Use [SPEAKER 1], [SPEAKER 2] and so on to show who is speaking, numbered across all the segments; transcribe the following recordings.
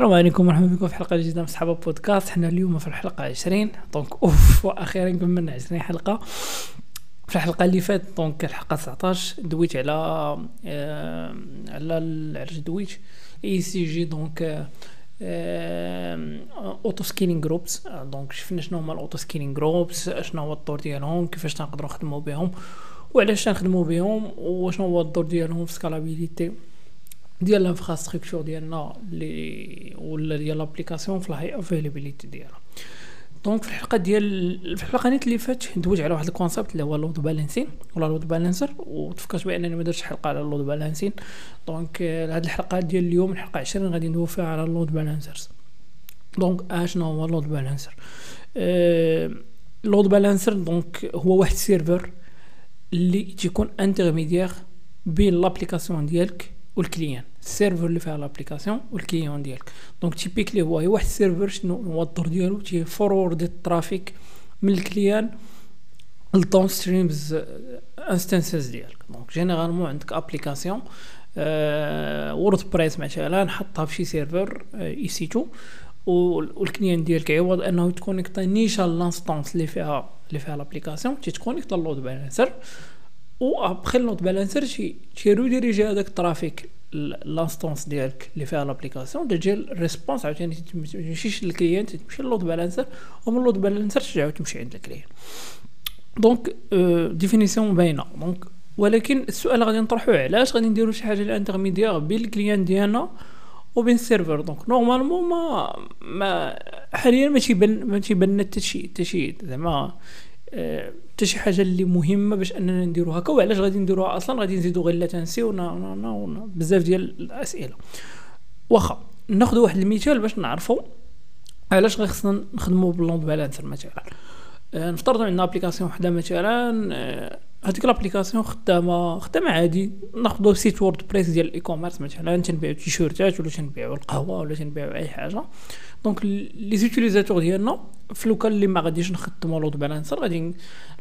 [SPEAKER 1] السلام عليكم ورحمة بكم في حلقة جديدة من صحابة بودكاست حنا اليوم في الحلقة عشرين. donc ouf وأخيرا كملنا عشرين حلقة. في الحلقة اللي فاتت donc الحلقة 19 دويت على آه على على دويت؟ ASG donc auto scaling groups donc شفنا شنو هما ال auto scaling groups شنو هو الدور ديالهم كيفاش نقدروا نخدموا بهم وعلاش نخدموا بهم وشنو هو الدور ديالهم في scalability ديال ال infrastructure ديالنا لي ولا ديال l'application في ال high availability ديالها. donc في الحلقة ديال في الحلقة اللي فات دويت على واحد ال concept اللي هو ال load balancing ولا load balancer وتفكرت بأنني ما درتش حلقة على ال load balancing donc هاد الحلقة ديال اليوم الحلقة 20 غادي ندوي فيها على ال load balancers donc اشنو هو ال load balancer ال load balancer donc هو واحد ال serveur اللي تيكون intermédiaire بين l'application ديالك وال client ال serveur اللي فيها l'application وال client ديالك donc typically هو واحد ال serveur شنو هو الدور ديالو تي forward ال traffic من ال client لل downstreams instances ديالك donc généralement عندك application وورد بريس مثلا حطها في شي serveur EC2 وال client ديالك عوض انه يت connecta نيشان l'instance اللي فيها اللي فيها l'application تيت connecta ال load balancer و après ال load balancer تي تي redirigé هذاك ال traffic ل l'instance ديالك اللي فيها لابليكاسيون تجي ال response عاوتاني تمشيش لل client تمشي لل load balancer ومن ال load balancer ترجع تمشي عند ال client donc définition باينه donc ولكن السؤال غادي نطرحوه علاش غادي نديرو شي حاجة ال intermédiaire بين ال client ديالنا وبين ال serveur donc normalement ما ما حاليا ما تيبان ما تيبان حتى شي حتى شي زعما حتى شي حاجة اللي مهمة باش أننا نديرو هكا وعلاش غادي نديروها أصلا؟ غادي نزيدو غير latency ونا بزاف ديال الأسئلة. واخا ناخذ واحد المثال باش نعرفوا علاش غير خصنا نخدموا بال load balancer مثلا. آه، نفترضوا عندنا application وحدة مثلا آه، هذيك l'application خدامة خدامة عادي. ناخذوا site وورد بريس ديال ال e-commerce مثلا تنبيعو تيشيرتات ولا تنبيعو القهوة ولا تنبيعو أي حاجة. donc les utilisateurs ديالنا في le cas اللي ما غاديش نخدموا load balancer غادي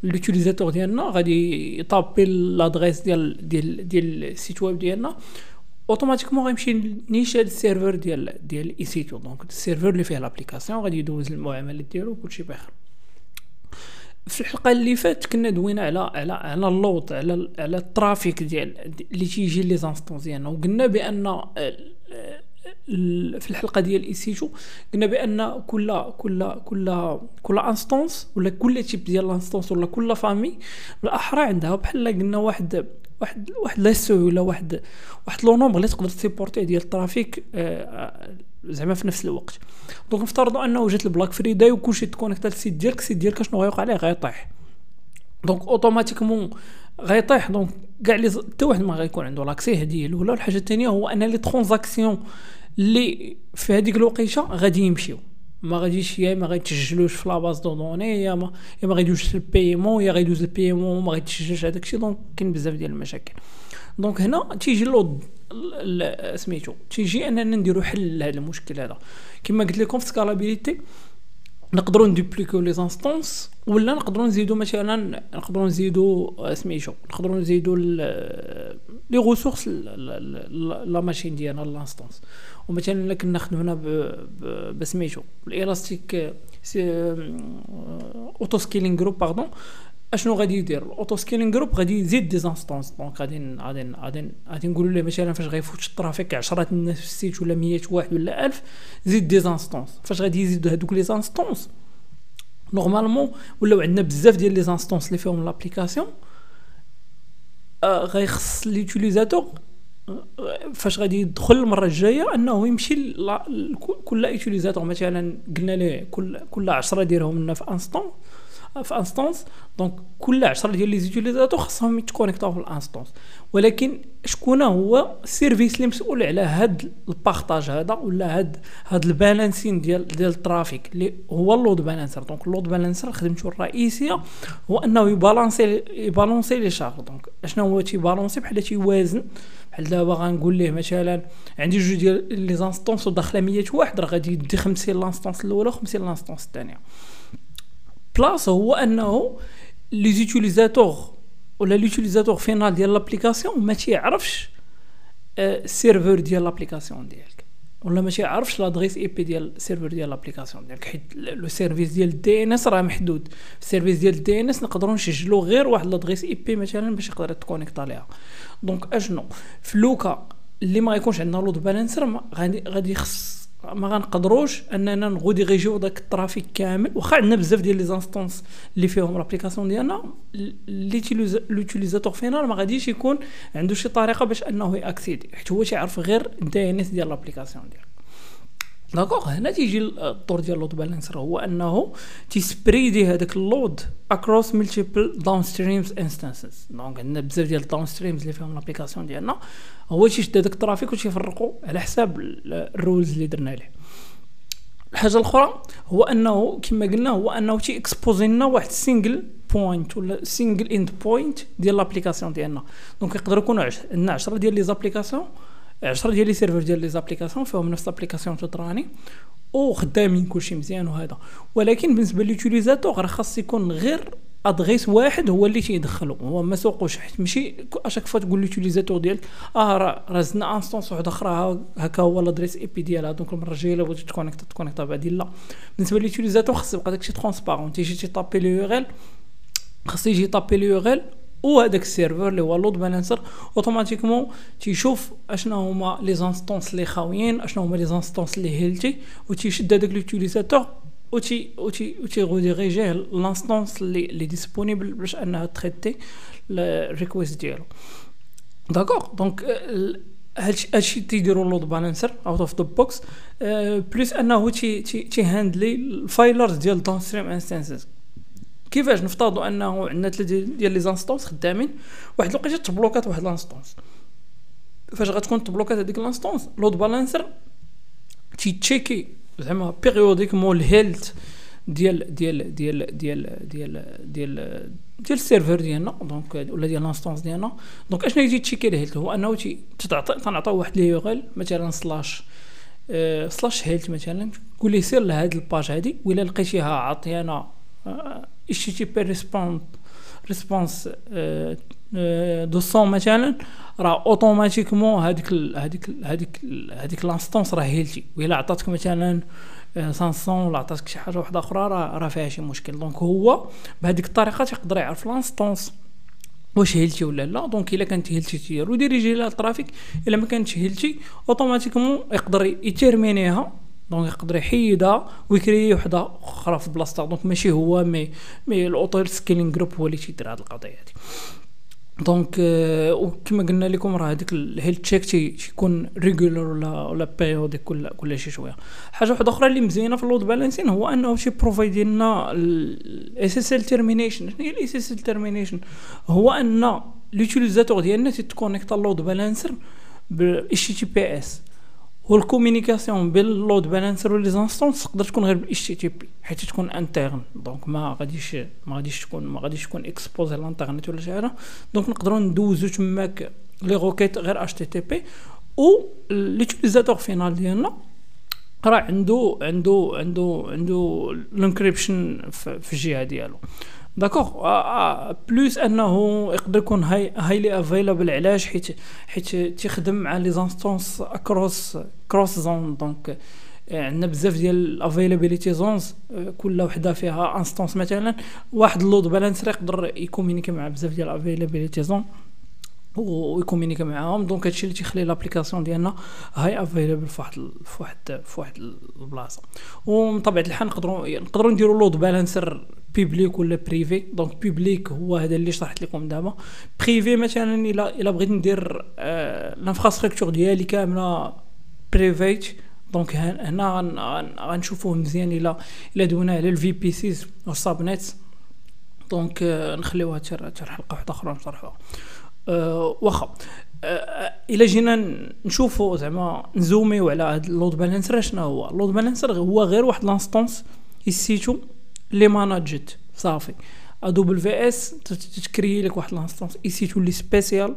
[SPEAKER 1] l'utilisateur ديالنا غادي ي taper l'adresse ديال ديال ديال ال site web ديالنا automatiquement غيمشي نيشان ال serveur ديال ديال EC2 donc ال serveur اللي فيه l'application غادي يدوز المعاملات ديالو وكلشي بخير في الحلقة اللي فات كنا دوينا على على على ال load على على ال traffic ديال اللي تيجي les instances ديالنا وقلنا بأن في الحلقة ديال EC2 قلنا بأن كل كل كل كل instance ولا كل type ديال ال instance ولا كل famille بالاحرى عندها. بحال قلنا واحد واحد واحد لاسو ولا واحد واحد le nombre اللي تقدر تيبورتي ديال ال trafic آه، زعما في نفس الوقت. donc نفترضوا أنه جات ال Black Friday وكلشي تكونيكتا لل site ديالك ال site ديالك شنو غيوقع عليه؟ غيطيح. donc automatiquement غيطيح. donc كاع لي حتى واحد ما غيكون عنده l'accès هذه الأولى. والحاجة الثانية هو أن les transactions اللي في هذيك الوقيته غادي يمشيو ما غاديش يا ما غيتسجلوش في la base de données يا ما يا ما غيدوزش ال paiement يا غيدوز ال paiement ما غيتسجلش هذاك الشيء donc كاين بزاف ديال المشاكل donc هنا تيجي load سميتو تيجي اننا نديرو حل لهذا المشكل هذا كما قلت لكم في scalability نقدروا ندوبليكيو les instances ولا نقدروا نزيدو مثلا نقدروا نزيدو سميتو نقدروا نزيدو les ressources la machine ديالنا l'instance ومثلا كنا خدمنا بسميتو ال elastic auto scaling group pardon. أشنو غادي يدير؟ ال auto scaling group غادي يزيد des instances donc غادي غادي غادي غادي نقولوا له مثلا فاش غيفوت ال trafic 10 الناس في ال site ولا 100 واحد ولا 1000 زيد des instances فاش غادي يزيد هذوك les instances normalement ولاو عندنا بزاف ديال les instances اللي فيهم l'application آه غيخص l'utilisateur فاش غادي يدخل المرة الجاية أنه يمشي كل utilisateur مثلا قلنا ليه كل كل 10 ديرهم لنا في instance في instance donc كل 10 ديال les utilisateurs خاصهم يتكونيكتاو في ال instance ولكن شكون هو ال service اللي مسؤول على هاد ال partage هذا ولا هاد هاد ال balancing ديال ديال ال trafic اللي هو ال load balancer donc ال load balancer خدمته الرئيسية هو أنه يبالانسي يبالونسي les charges donc أشنو هو تيبالونسي بحال تيوازن بحال دابا غنقول ليه مثلا عندي جوج ديال les instances وداخله 100 واحد راه غادي يدي 50 ل l'instance الأولى و50 ل l'instance الثانية. plus هو أنه les utilisateurs ولا l'utilisateur final ديال l'application ما تيعرفش ال serveur ديال l'application ديالك ولا ماشي عارفش l'adresse IP ديال ال serveur ديال l'application. ديالك حيت le service ديال ال DNS راه محدود. ال service ديال ال DNS نقدروا نسجلوا غير واحد l'adresse IP مثلا باش يقدر تكونيكت عليها. donc أشنو؟ في le cas اللي ما يكونش عندنا load balancer غادي غادي خص ما غنقدروش اننا نروديريجيو داك ال trafic كامل واخا عندنا بزاف ديال les instances اللي فيهم l'application ديالنا l'utilisateur final ما غاديش يكون عنده شي طريقة باش انه ياكسيدي حيت هو تيعرف غير ال DNS ديال l'application ديالو. d'accord هنا تيجي الدور ديال ال load balancer هو أنه تيسبريدي هذاك ال load across multiple downstream instances donc عندنا بزاف ديال ال downstreams اللي فيهم l'application ديالنا. هو تيشد هذاك ال trafic وتيفرقو على حساب ال rules اللي درنا ليه الحاجة الأخرى هو أنه كما قلنا هو أنه تي اكسبوزي لنا واحد single point ولا single endpoint ديال l'application ديالنا. donc يقدر يكونوا عندنا 10 ديال les applications 10 ديال les serveurs ديال les applications فيهم نفس l'application تطورني وخدامين كلشي مزيان وهذا. ولكن بالنسبة ل l'utilisateur راه خاص يكون غير adresse واحد هو اللي تيدخلو. هو ما سوقوش حيت ماشي à chaque fois تقول ل l'utilisateur ديالك آه راه زدنا instance واحد أخرى هكا هو l'adresse IP ديالها donc المره الجايه الا بغيتي تكونيكت تكونيكت بعدين لا بالنسبة ل l'utilisateur خاص يبقى داكشي transparent تيجي تيطابي l'URL خاص يجي يطابي l'URL وهذاك ال serveur اللي هو load balancer automatiquement تيشوف اشنا هما les instances اللي خاويين اشنا هما les instances اللي healthy وتيشد هذاك l'utilisateur وتي وتي وتي روديريجيه ل l'instance اللي اللي disponible باش انها تريتي ال request ديالو d'accord donc هادشي تيديرو load balancer out of the box plus انه تي تي تي هاندلي ال failures ديال downstream instances كيفاش نفترضوا انه عندنا ثلاثة ديال les instances خدامين؟ واحد الوقيته تبلوكات واحد l'instance. فاش غتكون تبلوكات هذيك l'instance load balancer تيتشيكي زعما périodiquement ال health ديال ديال ديال ديال ديال ديال ديال ال serveur ديالنا donc ولا ديال l'instance ديالنا. donc اشنو يجي تشيكي ال health هو انه تتعطي تنعطيو واحد لي يوغل مثلا slash slash health مثلا تقول لي سير لهاد ال page هادي ولا لقيتيها عطيانا HTTP response response deux cents مثلا راه automatiquement هذيك هذيك هذيك هذيك l'instance راه healthy ولا عطاتك مثلا 500 ولا عطاتك شي حاجة واحدة أخرى راه راه فيها شي مشكل donc هو بهذيك الطريقة تيقدر يعرف l'instance واش healthy ولا لا donc الا كانت healthy تيدير روديريجي لها ال trafic الا ما كانتش healthy automatiquement يقدر يتيرمينيها donc يقدر يحيدها ويكري وحده أخرى في بلاصتها. donc ماشي هو mais mais ال auto scaling group هو اللي تيدير هاد القضية هادي. donc وكما قلنا لكم راه هذيك ال health check تيكون régulière ولا ولا périodique كل كل شي شوية. حاجة واحدة أخرى اللي مزيانة في ال load balancing هو أنه تي بروفايدي لنا ال SSL termination شنو هي ال SSL termination هو أن l'utilisateur ديالنا تيتكونيكت ال load balancer ب HTTPS وال communication بين ال load balancer و les instances تقدر تكون غير بال HTTP حيت تكون interne donc ما غاديش ما غاديش تكون ما غاديش تكون exposée للانترنت ولا شي حاجة. donc نقدروا ندوزو تماك les requêtes غير HTTP و l'utilisateur final ديالنا راه عنده عنده عنده عنده ال encryption في الجهة ديالو. d'accord plus أنه يقدر يكون high highly available علاش؟ حيت حيت تيخدم مع les instances across cross zone donc عندنا بزاف ديال ال availability zones كل وحدة فيها instance مثلا. واحد ال load balancer يقدر يكومينيكي مع بزاف ديال ال availability zone ويكومينيكي معاهم. donc هادشي اللي تيخلي l'application ديالنا high available في واحد في واحد في واحد البلاصة. ومن طبيعة الحال نقدروا نقدروا نديروا load balancer public ولا privé donc public هو هذا اللي شرحت لكم دابا. privé مثلا الا إلا بغيت ندير آه l'infrastructure ديالي كاملة private donc هنا غنشوفوه مزيان الا إلا دوينا على ال VPCs وال subnet donc آه نخليوها حتى حلقة واحدة أخرى نشرحوها أه واخا. أه إلا جينا نشوفوا زعما نزوميو على هاد ال load balancer شنو هو؟ ال load balancer هو غير واحد l'instance EC2 لي managed صافي. AWS تتكري لك واحد l'instance EC2 لي spéciale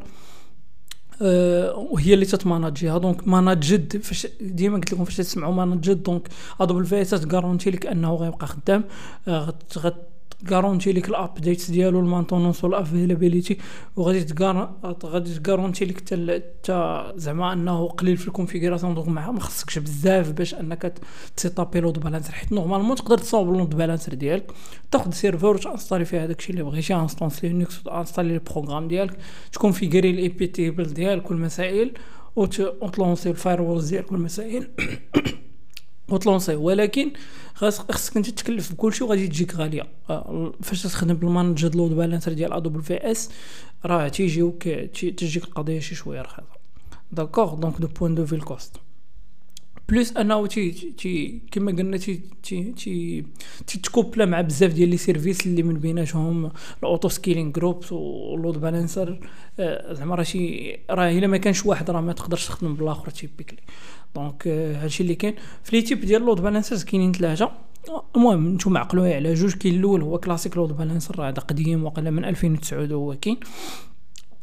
[SPEAKER 1] أه وهي اللي تتماناجيها. دونك ماناجد فاش ديما قلت لكم فاش تسمعوا managed donc ادوبل في إس تغارونتي لك أنه غيبقى خدام أه تغارونتي ليك ال updates ديالو ال maintenance وال availability وغادي تغار غادي تغارونتي ليك حتى زعما أنه قليل في ال configuration donc ما خصكش بزاف باش أنك تسيطابي load balancer حيت normalement تقدر تصاوب load balancer ديالك تاخذ server وتانستالي فيه هذاك الشيء اللي بغيتي instance Linux وتانستالي ال programme ديالك تكونفيغوري ال IP table ديالك والمسائل وتلونسي ال fire ديالك والمسائل. وتلونسي. ولكن خاصك أنت تكلف بكلشي وغادي تجيك غالية. آه، فاش تخدم بال managed load balancer ديال AWS راه تيجيوك تجيك القضية شي شوية رخيصة. d'accord donc du point de vue ال cost plus أنه تي تي كما قلنا تي تي تي تيتكوبلا مع بزاف ديال les services اللي من بيناتهم ال auto scaling groups وال load balancer. زعما راه شي راه إلا ما كانش واحد راه ما تقدرش تخدم بالآخر typiquement donc هادشي اللي كاين. في les types ديال load balancers كاينين ثلاثة المهم نتوما عقلوها على جوج كاين الأول هو classic load balancer هذا قديم وقيلا من 2009 هو كاين.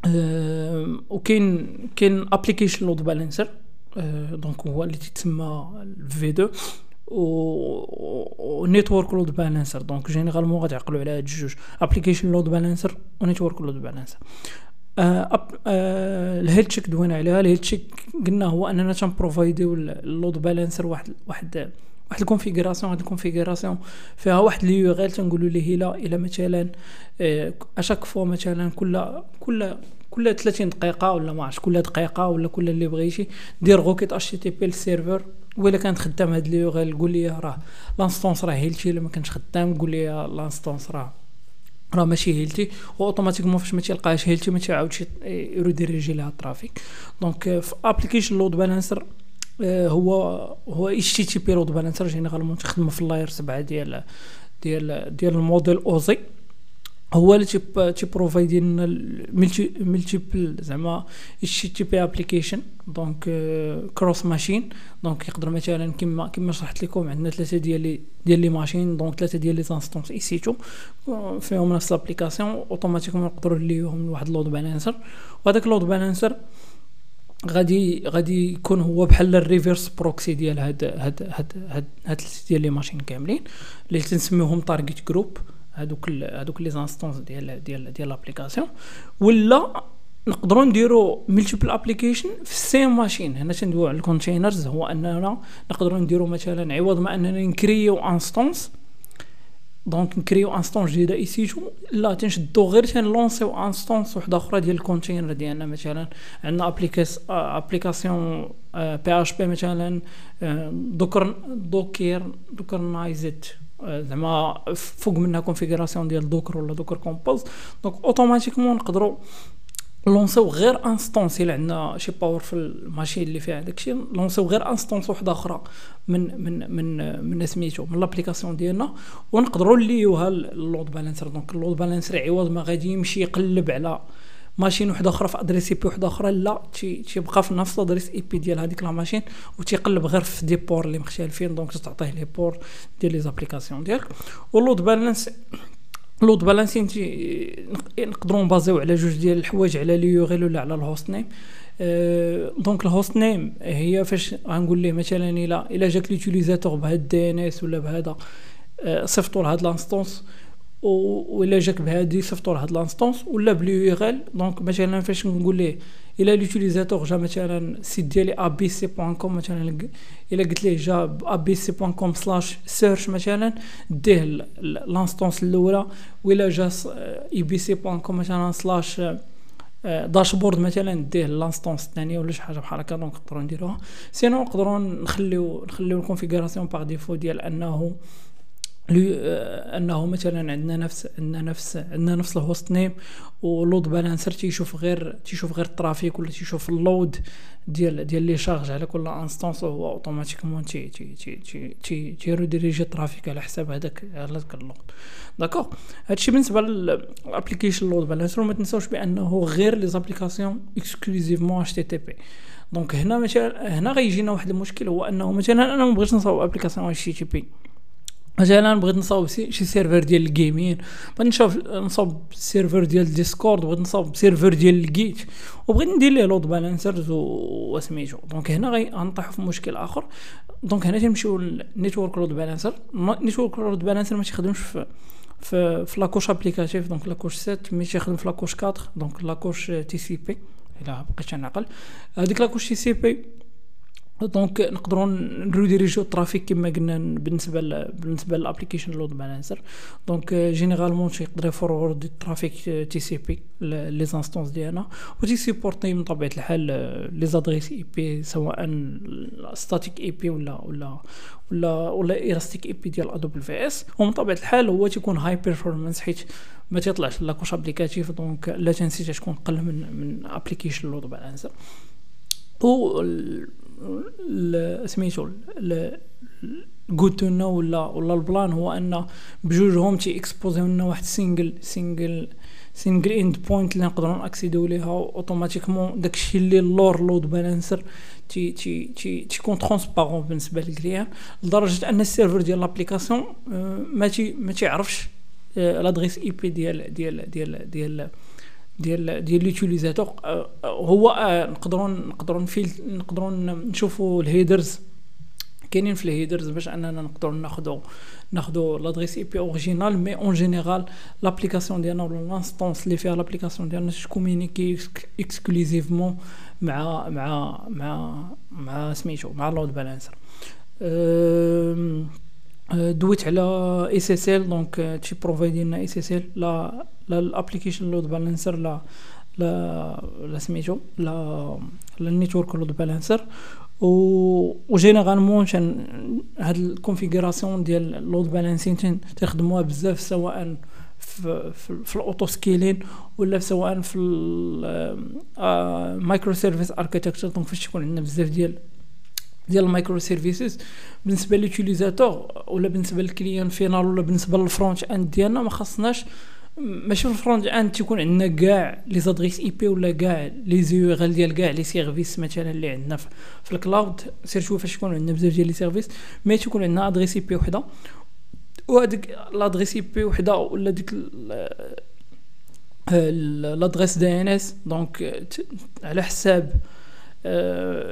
[SPEAKER 1] أه وكاين كاين application load balancer donc هو اللي تسمى V2 و network load balancer donc généralement غادي يعقلوا على هاد الجوج application load balancer و network load balancer ال health check دوينا عليها. ال health check قلنا هو أننا تنبروفايديو ال load balancer واحد واحد واحد ال configuration هاد ال configuration فيها واحد لي يو تنقولوا ليه الا إلا مثلا à chaque fois مثلا كل كل كل 30 دقيقة ولا ما عرفتش كل دقيقة ولا كل اللي بغيتي دير requête HTTP لل server ولا كانت خدام هاد لي غير قول لي راه l'instance راه healthy إلا ما كانش خدام قول لي l'instance راه. راه ماشي healthy automatiquement فاش ما تلقاش healthy ما تعاودش يريديريجي لها ال trafic donc في application load balancer هو هو HTTP load balancer généralement تخدم في ال layer 7 ديال ديال ديال ال modèle OSI هو اللي تيب تيبروفايدي لنا multi multiple زعما HTTP application donc cross machines donc يقدر مثلا كما كما شرحت لكم عندنا ثلاثة ديال ديال les machines donc ثلاثة ديال les instances EC2 فيهم نفس l'application automatiquement نقدروا نليوهم لواحد ال load balancer وهذاك ال load balancer غادي غادي يكون هو بحال ال reverse proxy ديال هاد هاد هاد هاد هاد ديال les machines كاملين اللي تنسميوهم target group هادوك هادوك les instances ديال ديال ديال l'application ولا نقدروا نديروا multiple application في ال same machine هنا تندويو على ال containers هو أننا نقدروا نديروا مثلا عوض ما اننا نكريو instance donc نكريو instance جديدة EC2 لا تنشدو غير تنلونسيو instance وحدة أخرى ديال ال container ديالنا. مثلا عندنا applica application PHP مثلا Docker Docker dockerized زعما فوق منها configuration ديال Docker ولا Docker Compose donc automatiquement نقدروا لونسيو غير instance إلا عندنا شي power في ال machine اللي فيها داكشي لونسيو غير instance وحدة أخرى من من من من سميتو من l'application ديالنا ونقدروا نليوها ال load balancer donc ال load balancer عوض ما غادي يمشي يقلب على machine وحده أخرى في adresse IP وحده أخرى لا تيبقى في نفس ال adresse IP ديال هذيك la machine وتيقلب غير في des ports اللي مختلفين donc تعطيه les ports ديال les applications ديالك. وال load balance load balancing نقدروا نبازيو على جوج ديال الحوايج على ال URL ولا على ال hostname. أه donc ال hostname هي فاش غنقول ليه مثلا الا الا جاك l'utilisateur بهذا ال DNS ولا بهذا أه صيفطوا لهاد l'instance. ولا جاك بهادي صيفطوا لهاد l'instance ولا ب les URL. donc مثلا فاش نقول ليه إلا l'utilisateur جا مثلا site ديالي com مثلا إلا قلت ليه جا com slash search مثلا ديه l'instance الأولى ولا جا com مثلا slash dashboard مثلا ديه l'instance الثانية ولا شي حاجة بحال هكا. donc نقدروا نديروها. sinon نقدروا نخليو نخليو ال configuration par défaut ديال أنه آه، أنه مثلا عندنا نفس عندنا نفس عندنا نفس ال hostname و load balancer تيشوف غير تيشوف غير ال traffic ولا تيشوف ال load ديال ديال les charges على كل instance وهو automatiquement تي تي تي تي تي تي redirige ال traffic على حساب هذاك على هذاك ال load. d'accord هادشي بالنسبة لل application load balancer وما تنساوش بأنه غير les applications exclusivement HTTP donc هنا مثلا هنا غيجينا واحد المشكل هو أنه مثلا أنا ما بغيتش نصاوب application HTTP مثلا بغيت نصاوب شي server ديال ال gaming بغيت نشوف نصاوب server ديال Discord بغيت نصاوب server ديال ال Git وبغيت ندير ليه load balancers وسميتو donc هنا غنطيحو في مشكل اخر donc هنا تنمشيو لل network load balancer network load balancer ما تيخدمش في في في la couche applicative donc la couche 7 mais تيخدم في la couche 4 donc la couche TCP الا بقيت نعقل هذيك la couche TCP donc نقدروا ن redirige يو ال traffic كما قلنا بالنسبة ل... بالنسبة لل application load balancer donc généralement تيقدر ي forward ال traffic TCP les instances ديالنا. و تي supporte من طبيعة الحال les adresses IP سواء static IP ولا ولا ولا ولا elastic IP ديال AWS ومن طبيعة الحال هو تيكون high performance حيت ما تيطلعش la couche applicative donc latency تكون قل من من application load balancer و سميتو قلتو لنا ولا ولا ال plan هو أن بجوجهم تي expose يو لنا واحد single single single endpoint اللي نقدروا ن accède يو ليها automatiquement داكشي اللي اللور load balancer تي تي تي تيكون transparent بالنسبة لل client لدرجة أن ال server ديال l'application ما تي ما تيعرفش l'adresse IP ديال ديال ديال ديال ديال ديال l'utilisateur هو نقدروا نقدروا نفيل نقدروا نشوفوا ال headers. كاينين في ال headers باش أننا نقدروا ناخذوا ناخذوا l'adresse IP originale mais en général l'application ديالنا ولا l'instance اللي فيها l'application ديالنا ت communique exclusivement مع مع مع مع سميتو مع load balancer دويت على SSL donc تي provide ي لنا SSL لا لا ال application load balancer لا لا لا سميتو لا لا ال network load balancer و généralement هاد ال configuration ديال ال load balancing تخدموها بزاف سواء في, في, في ال auto scaling ولا سواء في ال microservice architecture donc فاش تكون عندنا بزاف ديال ديال ال microservices بالنسبة ل l'utilisateur ولا بالنسبة لل client final ولا بالنسبة لل frontend ديالنا ما خصناش ماشي في ال frontend تيكون عندنا كاع les adresses IP ولا كاع les URL ديال كاع les services مثلا اللي عندنا في ال cloud. surtout فاش يكون عندنا بزاف ديال les services. mais تيكون عندنا adresse IP وحدة. وهاديك l'adresse IP وحدة ولا ديك l'adresse DNS. donc على حساب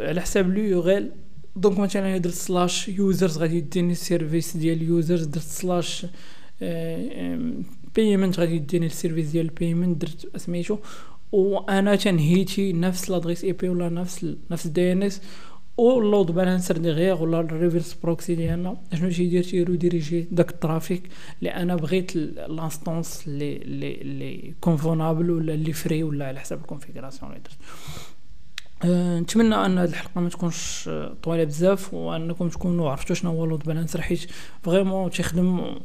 [SPEAKER 1] على حساب l'URL donc مثلا درت slash users غادي يديني ال service ديال ال users درت slash payment غادي يديني ال service ديال ال payment درت سميتو. وأنا تن hit ي نفس l'adresse IP ولا نفس نفس DNS أو ال load balancer derrière ولا ال reverse proxy ديالنا. شنو تيدير تي redirige داك ال traffic اللي أنا بغيت l'instance اللي اللي convenable ولا اللي free ولا على حسب ال configuration اللي درت. نتمنى أن هذه الحلقة ما تكونش طويلة بزاف وأنكم تكونوا عرفتوا شنو هو load balancer حيت vraiment تيخدم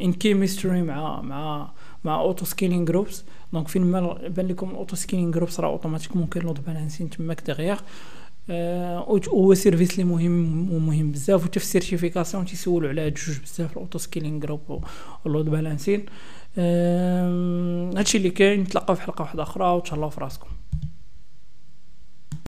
[SPEAKER 1] en chemistry مع مع مع auto scaling groups donc فين ما بان لكم ال auto scaling groups راه automatiquement كاين load balancing تماك derrière أه هو service اللي مهم ومهم بزاف وحتى في ال certification تيسولوا على هاد جوج بزاف ال auto scaling group واللود بالانسين أه هادشي اللي كاين نتلاقاو في حلقة واحدة أخرى وتهلاو في راسكم.